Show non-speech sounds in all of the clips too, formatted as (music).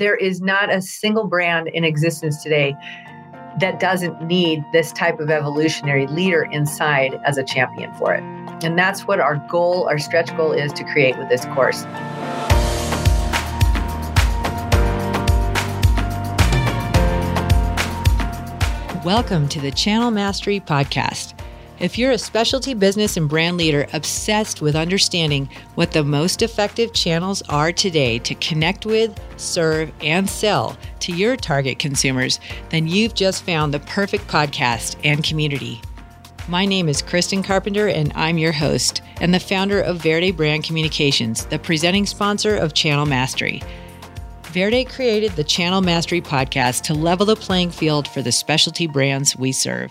There is not a single brand in existence today that doesn't need this type of evolutionary leader inside as a champion for it. And that's what our goal, our stretch goal is to create with this course. Welcome to the Channel Mastery Podcast. If you're a specialty business and brand leader obsessed with understanding what the most effective channels are today to connect with, serve, and sell to your target consumers, then you've just found the perfect podcast and community. My name is Kristen Carpenter, and I'm your host and the founder of Verde Brand Communications, the presenting sponsor of Channel Mastery. Verde created the Channel Mastery podcast to level the playing field for the specialty brands we serve.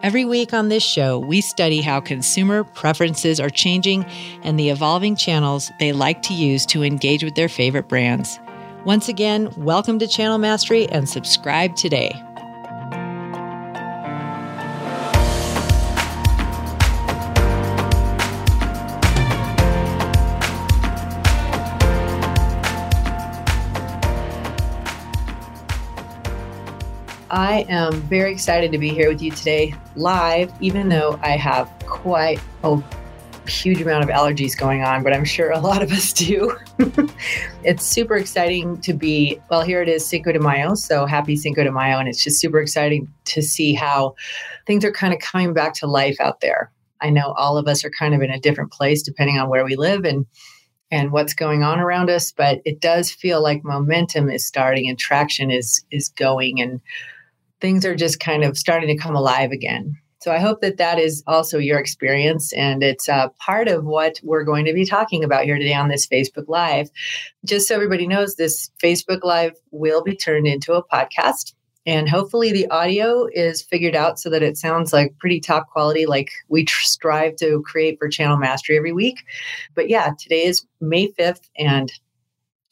Every week on this show, we study how consumer preferences are changing and the evolving channels they like to use to engage with their favorite brands. Once again, welcome to Channel Mastery and subscribe today. I am very excited to be here with you today live, even though I have quite a huge amount of allergies going on, but I'm sure a lot of us do. (laughs) it's super exciting to be, well, here it is Cinco de Mayo. So happy Cinco de Mayo. And it's just super exciting to see how things are kind of coming back to life out there. I know all of us are kind of in a different place depending on where we live and and what's going on around us, but it does feel like momentum is starting and traction is is going and things are just kind of starting to come alive again. So I hope that that is also your experience, and it's uh, part of what we're going to be talking about here today on this Facebook Live. Just so everybody knows, this Facebook Live will be turned into a podcast. And hopefully, the audio is figured out so that it sounds like pretty top quality, like we tr- strive to create for Channel Mastery every week. But yeah, today is May 5th, and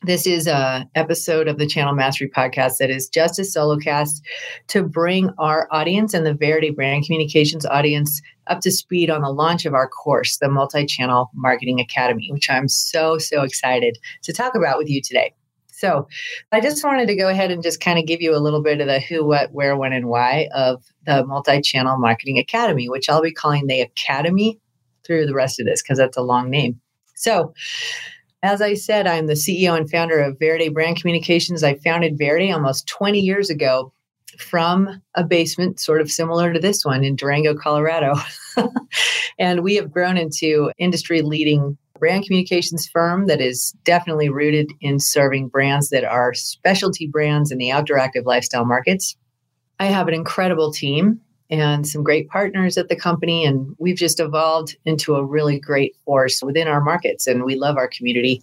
this is a episode of the Channel Mastery podcast that is just a solo cast to bring our audience and the Verde Brand Communications audience up to speed on the launch of our course, the Multi-Channel Marketing Academy, which I'm so so excited to talk about with you today. So, I just wanted to go ahead and just kind of give you a little bit of the who, what, where, when, and why of the Multi-Channel Marketing Academy, which I'll be calling the Academy through the rest of this because that's a long name. So, as I said, I'm the CEO and founder of Verde Brand Communications. I founded Verde almost 20 years ago from a basement sort of similar to this one in Durango, Colorado. (laughs) and we have grown into industry leading brand communications firm that is definitely rooted in serving brands that are specialty brands in the outdoor active lifestyle markets. I have an incredible team and some great partners at the company. And we've just evolved into a really great force within our markets. And we love our community.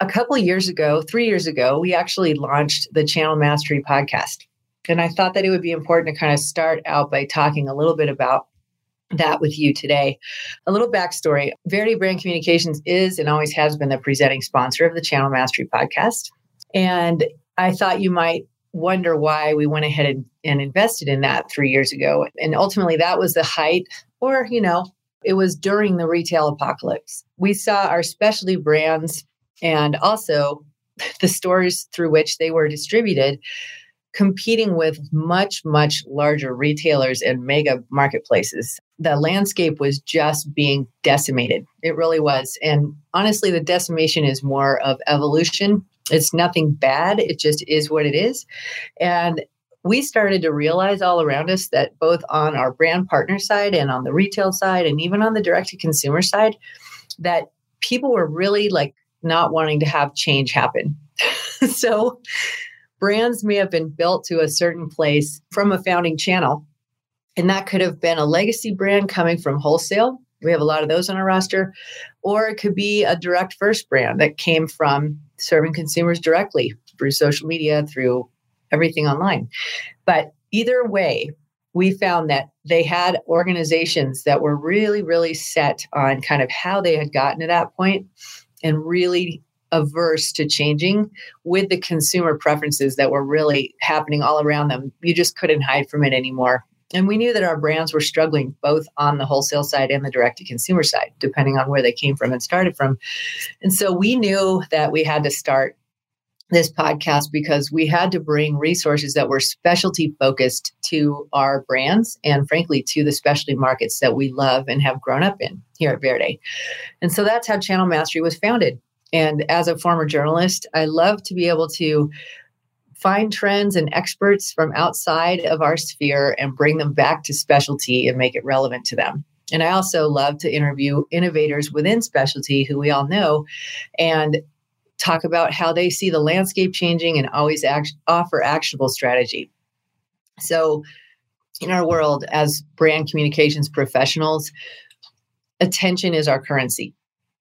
A couple years ago, three years ago, we actually launched the Channel Mastery podcast. And I thought that it would be important to kind of start out by talking a little bit about that with you today. A little backstory Verde Brand Communications is and always has been the presenting sponsor of the Channel Mastery podcast. And I thought you might wonder why we went ahead and, and invested in that three years ago. And ultimately, that was the height, or, you know, it was during the retail apocalypse. We saw our specialty brands and also (laughs) the stores through which they were distributed competing with much, much larger retailers and mega marketplaces. The landscape was just being decimated. It really was. And honestly, the decimation is more of evolution it's nothing bad, it just is what it is. And we started to realize all around us that both on our brand partner side and on the retail side, and even on the direct to consumer side, that people were really like not wanting to have change happen. (laughs) so, brands may have been built to a certain place from a founding channel. And that could have been a legacy brand coming from wholesale. We have a lot of those on our roster. Or it could be a direct first brand that came from serving consumers directly through social media, through everything online. But either way, we found that they had organizations that were really, really set on kind of how they had gotten to that point and really averse to changing with the consumer preferences that were really happening all around them. You just couldn't hide from it anymore. And we knew that our brands were struggling both on the wholesale side and the direct to consumer side, depending on where they came from and started from. And so we knew that we had to start this podcast because we had to bring resources that were specialty focused to our brands and frankly to the specialty markets that we love and have grown up in here at Verde. And so that's how Channel Mastery was founded. And as a former journalist, I love to be able to find trends and experts from outside of our sphere and bring them back to specialty and make it relevant to them. And I also love to interview innovators within specialty who we all know and talk about how they see the landscape changing and always act- offer actionable strategy. So, in our world as brand communications professionals, attention is our currency.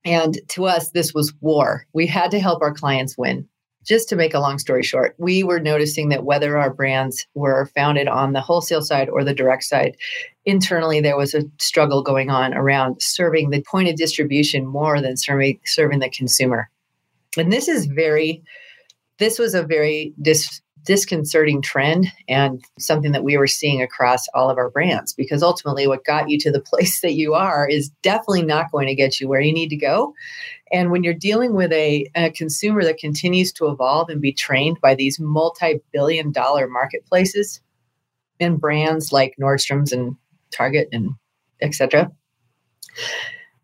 And to us, this was war. We had to help our clients win. Just to make a long story short, we were noticing that whether our brands were founded on the wholesale side or the direct side, internally there was a struggle going on around serving the point of distribution more than serving, serving the consumer. And this is very, this was a very dis, disconcerting trend and something that we were seeing across all of our brands because ultimately what got you to the (laughs) place that you are is definitely not going to get you where you need to go. And when you're dealing with a, a consumer that continues to evolve and be trained by these multi billion dollar marketplaces and brands like Nordstrom's and Target and etc.,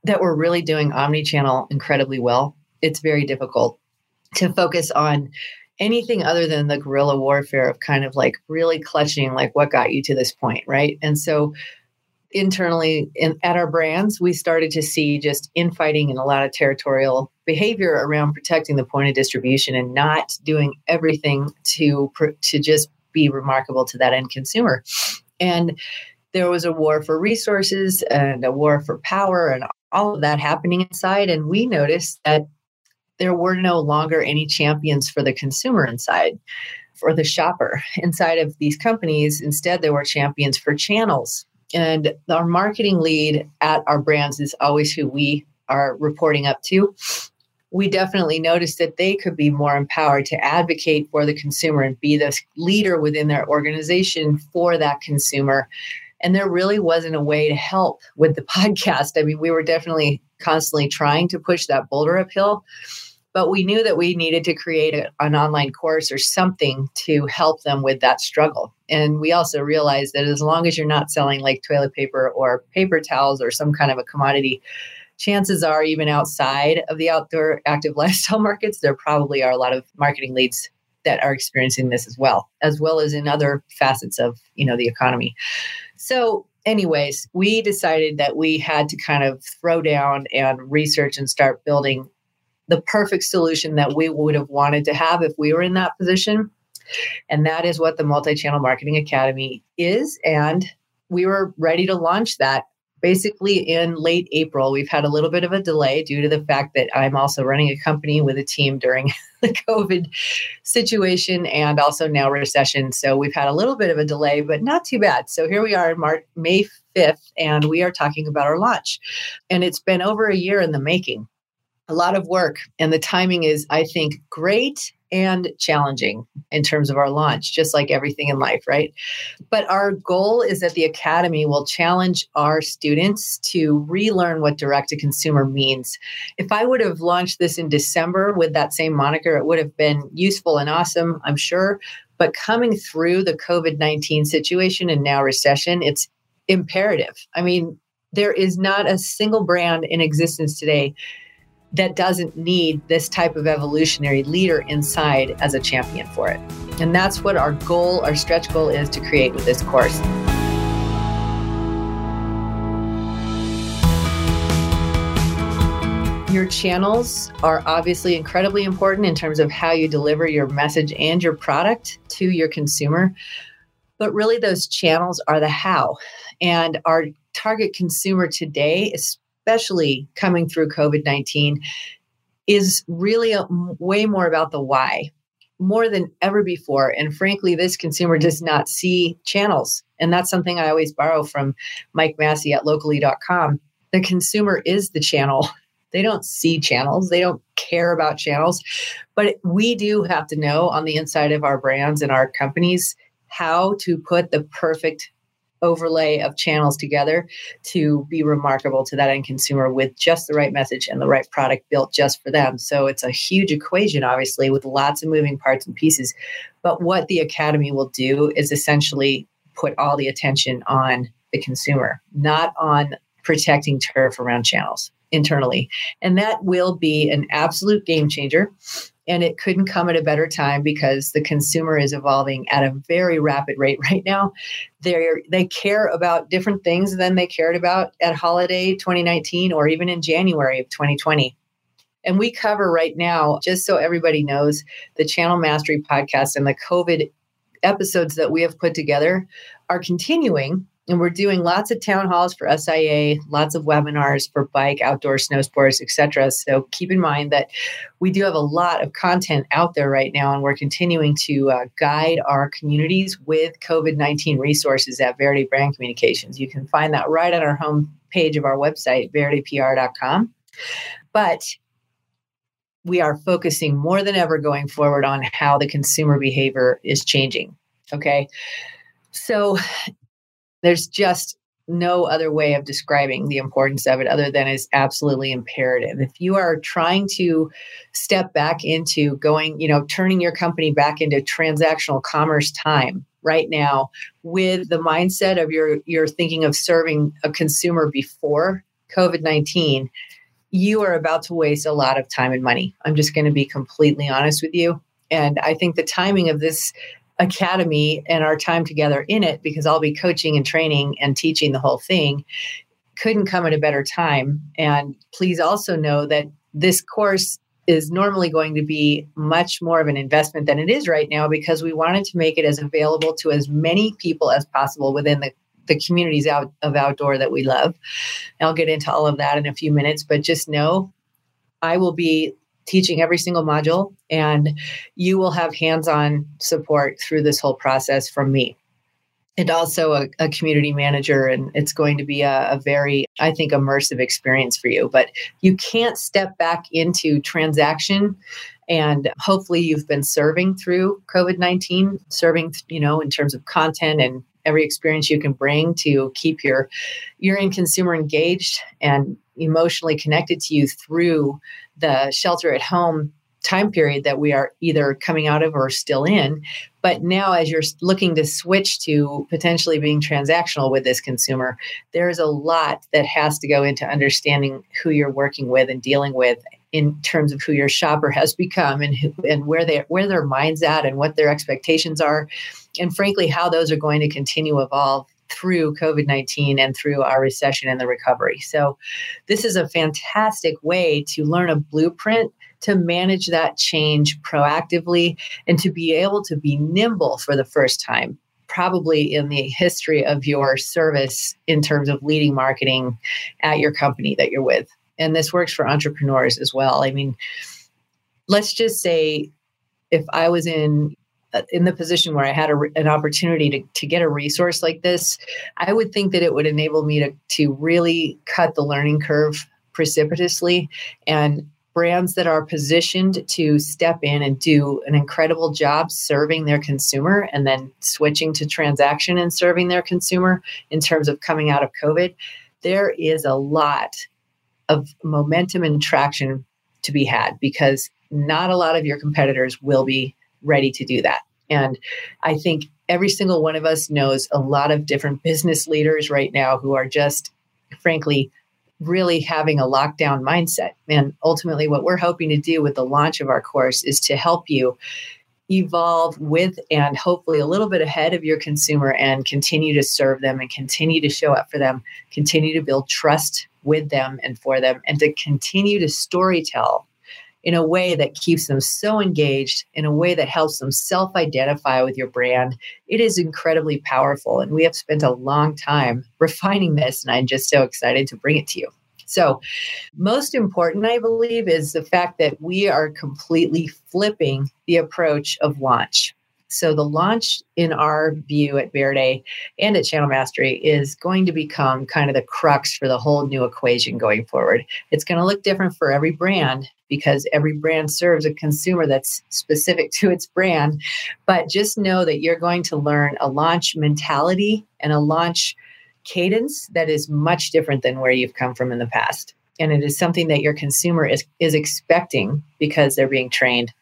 that we're really doing omni channel incredibly well it's very difficult to focus on anything other than the guerrilla warfare of kind of like really clutching like what got you to this point right and so internally in, at our brands we started to see just infighting and a lot of territorial behavior around protecting the point of distribution and not doing everything to to just be remarkable to that end consumer and there was a war for resources and a war for power and all of that happening inside and we noticed that there were no longer any champions for the consumer inside, for the shopper inside of these companies. Instead, there were champions for channels. And our marketing lead at our brands is always who we are reporting up to. We definitely noticed that they could be more empowered to advocate for the consumer and be the leader within their organization for that consumer. And there really wasn't a way to help with the (laughs) podcast. I mean, we were definitely constantly trying to push that boulder uphill but we knew that we needed to create a, an online course or something to help them with that struggle. And we also realized that as long as you're not selling like toilet paper or paper towels or some kind of a commodity, chances are, even outside of the outdoor active (laughs) lifestyle markets, there probably are a lot of marketing leads that are experiencing this as well, as well as in other facets of you know the economy. So anyways, we decided that we had to kind of throw down and research and start building the perfect solution that we would have wanted to have if we were in that position. And that is what the Multi Channel Marketing Academy is. And we were ready to launch that basically in late April. We've had a little bit of a delay due to the fact that I'm also running a company with a team during (laughs) the COVID situation and also now recession. So we've had a little bit of a delay, but not too bad. So here we are in March, May 5th, and we are talking about our launch. And it's been over a year in the making a lot of work and the timing is i think great and challenging in terms of our launch just like everything in life right? But our goal is that the academy will challenge our students to relearn what direct to consumer means. If i would have launched this in december with that same moniker it would have been useful and awesome i'm sure. But coming through the covid-19 situation and now recession it's imperative. I mean there is not a single brand in existence today that doesn't need this type of evolutionary leader inside as a champion for it. And that's what our goal, our stretch goal is to create with this course. Your channels are obviously incredibly important in terms of how you deliver your message and your product to your consumer. But really, those channels are the how. And our target consumer today, especially coming through COVID 19, is really way more about the why, more than ever before. And frankly, this consumer does not see channels. And that's something I always borrow from Mike Massey at locally.com. The consumer is the channel. (laughs) They don't see channels, they don't care about channels. But we do have to know on the inside of our brands and our companies how to put the perfect overlay of channels together to be remarkable to that end consumer with just the right message and the right product built just for them. So it's a huge equation, obviously, with lots of moving parts and pieces. But what the Academy will do is essentially put all the attention on the consumer, not on protecting turf around channels internally. And that will be an absolute game changer and it couldn't come at a better time because the consumer is evolving at a very rapid rate (laughs) right now. They they care about different things than they cared about at holiday 2019 or even in january of 2020 and we cover right now just so everybody knows the channel mastery podcast and the covid episodes that we have put together are continuing and we're doing lots of town halls for SIA, lots of webinars for bike, outdoor snow sports, etc. So keep in mind that we do have a lot of content out there right now, and we're continuing to uh, guide our communities with COVID 19 resources at Verde Brand Communications. You can find that right on our home page of our website, verdepr.com. But we are focusing more than ever going forward on how the consumer behavior is changing. Okay. So there's just no other way of describing the importance of it other than it's absolutely imperative. If you are trying to step back into going, you know, turning your company back into transactional commerce time right now with the mindset of your you're thinking of serving a consumer before COVID-19, you are about to waste a lot of time and money. I'm just going to be completely honest with you. And I think the timing of this academy and our time together in it because I'll be coaching and training and teaching the whole thing couldn't come at a better time. And please also know that this course is normally going to be much more of an investment than it is right now because we wanted to make it as available to as many people as possible within the the communities out of outdoor that we love. And I'll get into all of that in a few minutes, but just know I will be teaching every single module, and you will have hands on support through this whole process from me. And also a, a community manager, and it's going to be a, a very, I think, immersive experience for you. But you can't step back into transaction and hopefully you've been serving through covid-19 serving you know in terms of content and every experience you can bring to keep your your end consumer engaged and emotionally connected to you through the shelter at home time period that we are either coming out of or still in. But now, as you're looking to switch to potentially being transactional with this consumer, there's a lot that has to go into understanding who you're working with and dealing with in terms of who your shopper has become and who, and where they where their minds at and what their expectations are, and frankly, how those are going to continue to evolve through COVID 19 and through our recession and the recovery. So, this is a fantastic way to learn a blueprint to manage that change proactively and to be able to be nimble for the first time. Probably in the history of your service in terms of leading marketing at your company that you're with. And this works for entrepreneurs as well. I mean, let's just say if I was in Uh, in the position where I had a, an opportunity to, to get a resource like this, I would think that it would enable me to, to really cut the learning curve precipitously. And brands that are positioned to step in and do an incredible job serving their consumer and then switching to transaction and serving their consumer in terms of coming out of COVID, there is a lot of momentum and traction to be had because not a lot of your competitors will be ready to do that. And I think every single one of us knows a lot of different business leaders right now who are just, frankly, really having a lockdown mindset. And ultimately, what we're hoping to do with the launch of our course is to help you evolve with and hopefully a little bit ahead of your consumer and continue to serve them and continue to show up for them, continue to build trust with them and for them, and to continue to story tell in a way that keeps them so engaged, in a way that helps them self identify with your brand. It is incredibly powerful. And we have spent a long time (laughs) refining this, and I'm just so excited to bring it to you. So, most important, I believe, is the fact that we are completely flipping the approach of launch. So, the launch, in our view at Verde and at Channel Mastery, is going to become kind of the crux for the whole new equation going forward. It's going to look different for every brand, because every brand serves a consumer that's specific to its brand. But just know that you're going to learn a launch mentality and a launch cadence that is much different than where you've come from in the past. And it is something that your consumer is, is expecting because they're being trained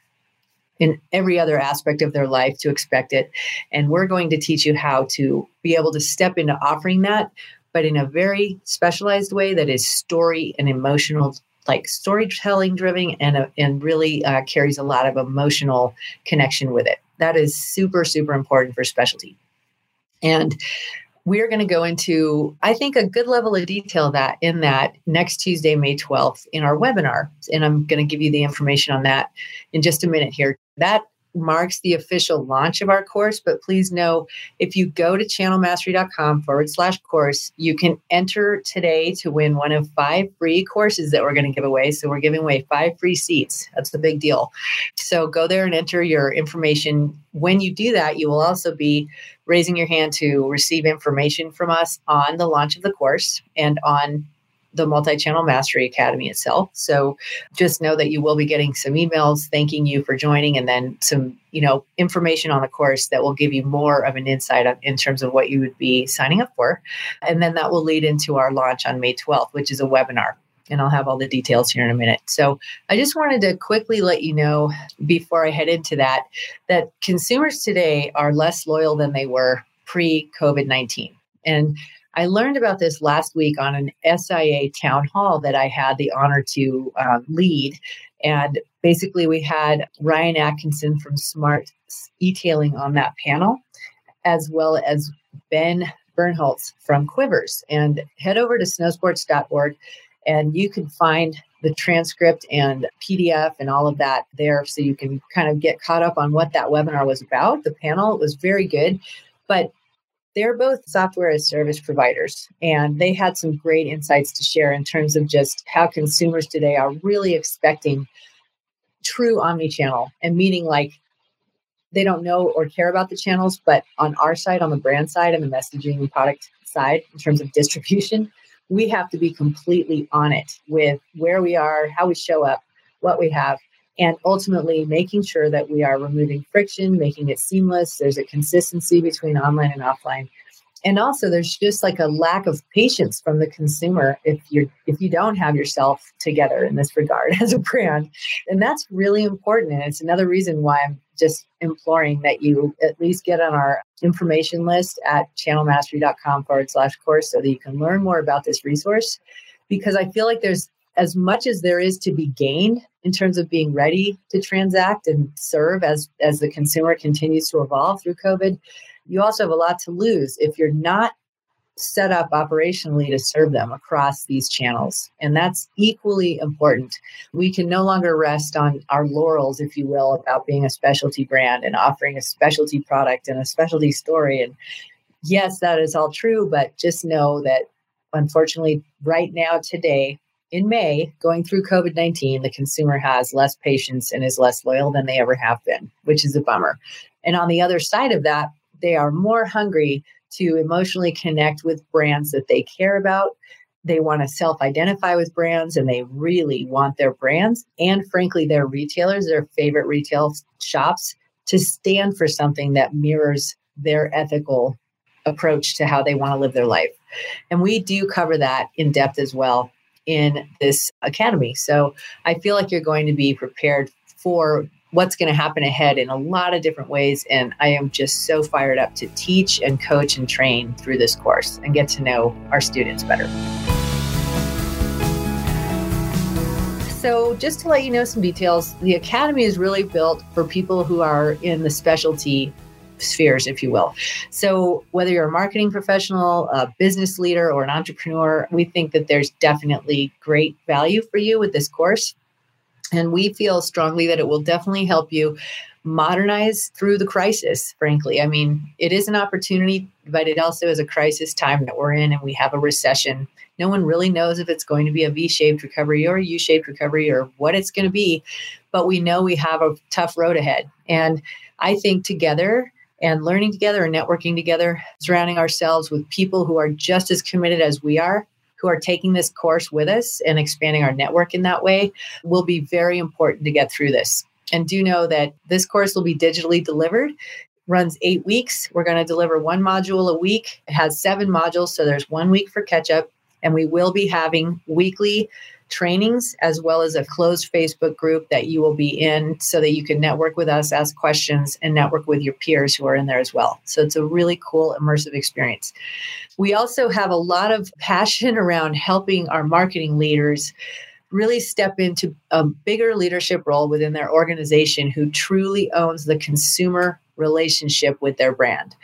in every other aspect of their life to expect it. And we're going to teach you how to be able to step into offering that, but in a very specialized way that is story and emotional, like storytelling driven and, uh, and really uh, carries a lot of emotional connection with it. That is super, super important for specialty. And we're going to go into, I think, a good level of detail that in that next Tuesday, May 12th, in our webinar. And I'm going to give you the information on that in just a minute here. That marks the official launch of our course. But please know if you go to channelmastery.com forward slash course, you can enter today to win one of five free courses that we're going to give away. So we're giving away five free seats. That's the big deal. So go there and enter your information. When you do that, you will also be raising your hand to receive information from us on the launch of the course and on the Multi Channel Mastery Academy itself. So just know that you will be getting some emails thanking you for joining and then some, you know, information on the course that will give you more of an insight in terms of what you would be signing up for. And then that will lead into our launch on May 12th, which is a webinar and I'll have all the details here in a minute. So I just wanted to quickly let you know before I head into that that consumers today are less loyal than they were pre COVID 19. And I learned about this last week on an SIA town hall that I had the honor to um, lead. And basically, we had Ryan Atkinson from Smart Etailing on that panel, as well as Ben Bernholtz from Quivers. And head over to snowsports.org and you can find the transcript and PDF and all of that there so you can kind of get caught up on what that webinar was about. The panel was very good, but they're both software as service providers, and they had some great insights to share in terms of just how consumers today are really expecting true omni-channel and meaning like they don't know or care about the channels, but on our side, on the brand side and the messaging and product side, in terms of distribution, we have to be completely on it with where we are, how we show up, what we have, and ultimately making sure that we are removing friction, making it seamless. There's a consistency between online and offline. And also there's just like a lack of patience from the consumer if you're if you don't have yourself together in this regard (laughs) as a brand. And that's really important. And it's another reason why I'm just imploring that you at least get on our information list at channelmastery.com forward slash course so that you can learn more about this resource. Because I feel like there's as much as there is to be gained in terms of being ready to transact and serve as as the consumer continues to evolve through covid you also have a lot to lose if you're not set up operationally to serve them across these channels. And that's equally important. We can no longer rest on our laurels if you will about being a specialty brand and offering a specialty product and a specialty story. And yes that is all true but just know that unfortunately right now today in May, going through COVID 19, the consumer has less patience and is less loyal than they ever have been, which is a bummer. And on the other side of that, they are more hungry to emotionally connect with brands that they care about. They want to self identify with brands and they really want their brands and, frankly, their retailers, their favorite retail shops, to stand for something that mirrors their ethical approach to how they want to live their life. And we do cover that in depth as well in this academy. So I feel like you're going to be prepared for what's going to happen ahead in a lot of different ways. And I am just so fired up to teach and coach and train through this course and get to know our students better. So, just to let you know some details, the Academy is really built for people who are in the specialty spheres, if you will. So, whether you're a marketing professional, a business leader, or an entrepreneur, we think that there's definitely great value for you with this course. And we feel strongly that it will definitely help you modernize through the crisis, frankly. I mean, it is an opportunity, but it also is a crisis time that we're in, and we have a recession. No one really knows if it's going to be a V shaped recovery or a U shaped recovery or what it's going to be, but we know we have a tough road ahead. And I think together, and learning together and networking together, surrounding ourselves with people who are just as committed as we are, who are taking this course with us and expanding our network in that way will be very important to get through this. And do know that this course will be digitally delivered runs eight weeks. We're going to deliver one module a week. It has seven modules, so there's one week for catch up. And we will be having weekly trainings as well as a closed Facebook group that you will be in so that you can network with us, ask questions, and network with your peers who are in there as well. So it's a really cool, immersive experience. We also have a lot of passion (laughs) around helping our marketing leaders really step into a bigger leadership role within their organization who truly owns the consumer relationship with their brand.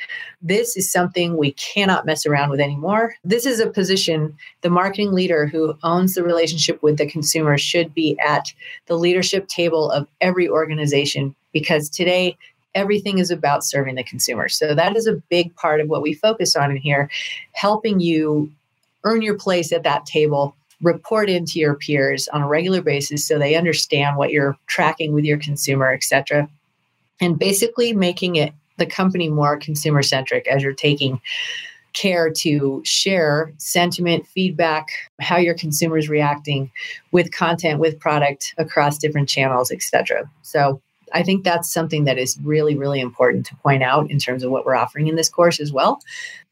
This is something we cannot mess around with anymore. This is a position the marketing leader who owns the relationship with the consumer should be at the leadership table of every organization because today everything is about serving the consumer. So that is a big part of what we focus on in here, helping you earn your place at that table report into your peers on a regular basis so they understand what you're tracking with your consumer, et cetera and basically making it the company more consumer centric as you're taking care to share sentiment, feedback, how your consumers reacting with content, with product across different channels, etc. So I think that's something that is really, really important to point out in terms of what we're offering in this course as well.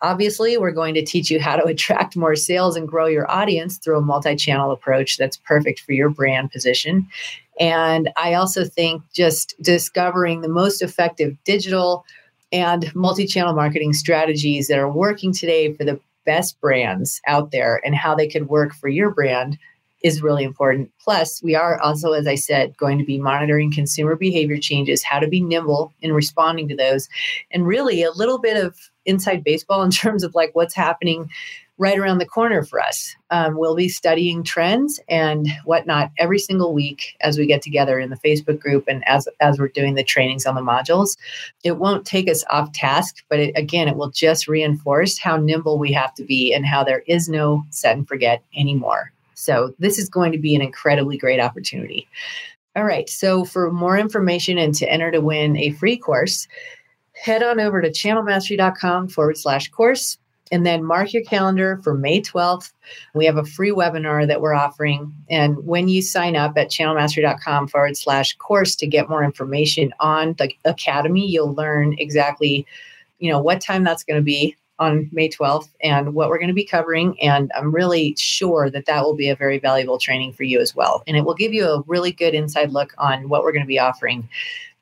Obviously, we're going to teach you how to (laughs) attract more sales and grow your audience through a multi channel approach that's perfect for your brand position. And I also think just discovering the most effective digital and multi channel marketing strategies that are working today for the best brands out there and how they could work for your brand is really important. Plus, we are also, as I said, going to be monitoring consumer behavior changes, how to be nimble in responding to those, and really a little bit of inside baseball (laughs) in terms of like what's happening right around the corner for us. Um, we'll be studying trends and whatnot every single week as we get together in the Facebook group and as as we're doing the trainings on the modules. It won't take us off task, but it, again, it will just reinforce how nimble we have to be and how there is no set and forget anymore. So this is going to be an incredibly great opportunity. All right. So for more information and to enter to win a free course, head on over to channelmastery.com forward slash course and then mark your calendar for May 12th. We have a free webinar that we're offering. And when you sign up at channelmastery.com forward slash course to get more information on the academy, you'll learn exactly, you know, what time that's going to be on May 12th and what we're going to be covering. And I'm really sure that that will be a very valuable training for you as well. And it will give you a really good inside look on what we're going to be offering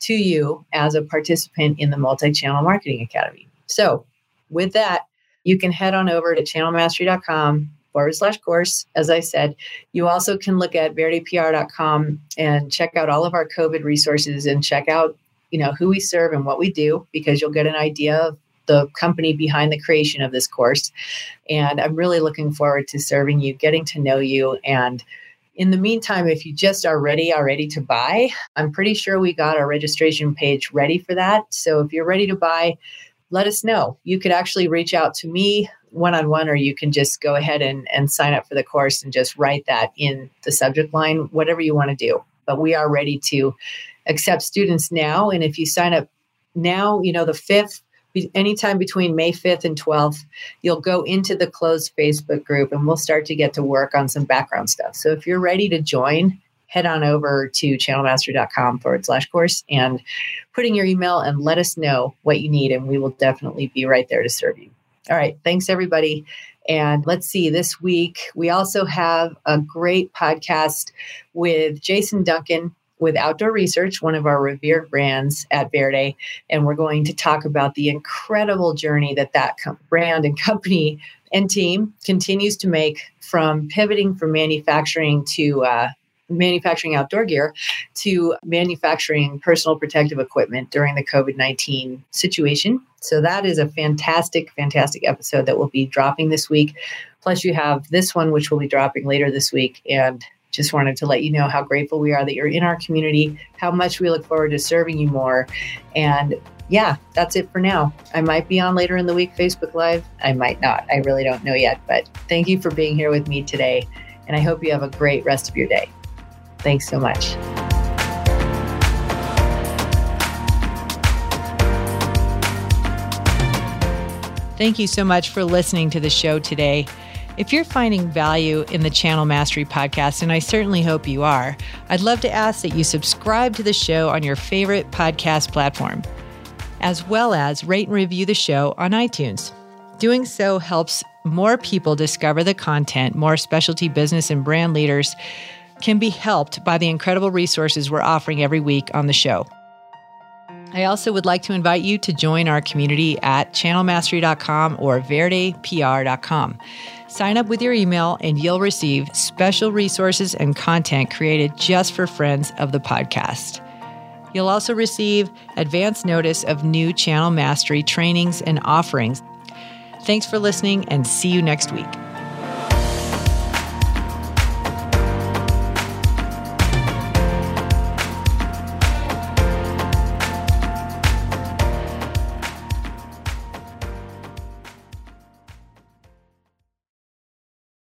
to you as a participant in the Multi Channel Marketing Academy. So, with that, you can head on over to channelmastery.com forward slash course. As I said, you also can look at verdepr.com and check out all of our COVID resources and check out, you know, who we serve and what we do because you'll get an idea of the company behind the creation of this course. And I'm really looking forward to serving you, getting to know you. And in the meantime, if you just are ready already to buy, I'm pretty sure we got our registration page ready for that. So if you're ready to buy, let us know. You could actually reach out to me one on one, or you can just go ahead and, and sign up for the course and just write that in the subject line, whatever you want to do. But we are ready to accept students now. And if you sign up now, you know, the 5th, anytime between May 5th and 12th, you'll go into the closed Facebook group and we'll start to get to work on some background stuff. So if you're ready to join, head on over to channelmastery.com forward slash course and put in your email and let us know what you need, and we will definitely be right there to serve you. All right. Thanks, everybody. And let's see, this week we also have a great podcast with Jason Duncan with Outdoor Research, one of our revered brands at Verde. And we're going to talk about the incredible journey that that brand and (laughs) company and team continues to make from pivoting from manufacturing to uh, manufacturing outdoor gear to manufacturing personal protective equipment during the COVID 19 situation. So, that is a fantastic, fantastic episode that will be dropping this week. Plus, you have this one, which will be dropping later this week. And just wanted to let you know how grateful we are that you're in our community, how much we look forward to serving you more. And yeah, that's it for now. I might be on later in the week Facebook Live. I might not. I really don't know yet. But thank you for being here with me today. And I hope you have a great rest of your day. Thanks so much. Thank you so much for listening to the show today. If you're finding value in the Channel Mastery podcast, and I certainly hope you are, I'd love to ask that you subscribe to the show on your favorite podcast platform, as well as rate and review the show on iTunes. Doing so helps more people discover the content, more specialty business and brand leaders can be helped by the incredible resources we're offering every week on the show. I also would like to invite you to join our community at channelmastery.com or verdepr.com. Sign up with your email and you'll receive special resources and content created just for friends of the podcast. You'll also receive advance notice of new channel mastery trainings and offerings. Thanks for listening and see you next week.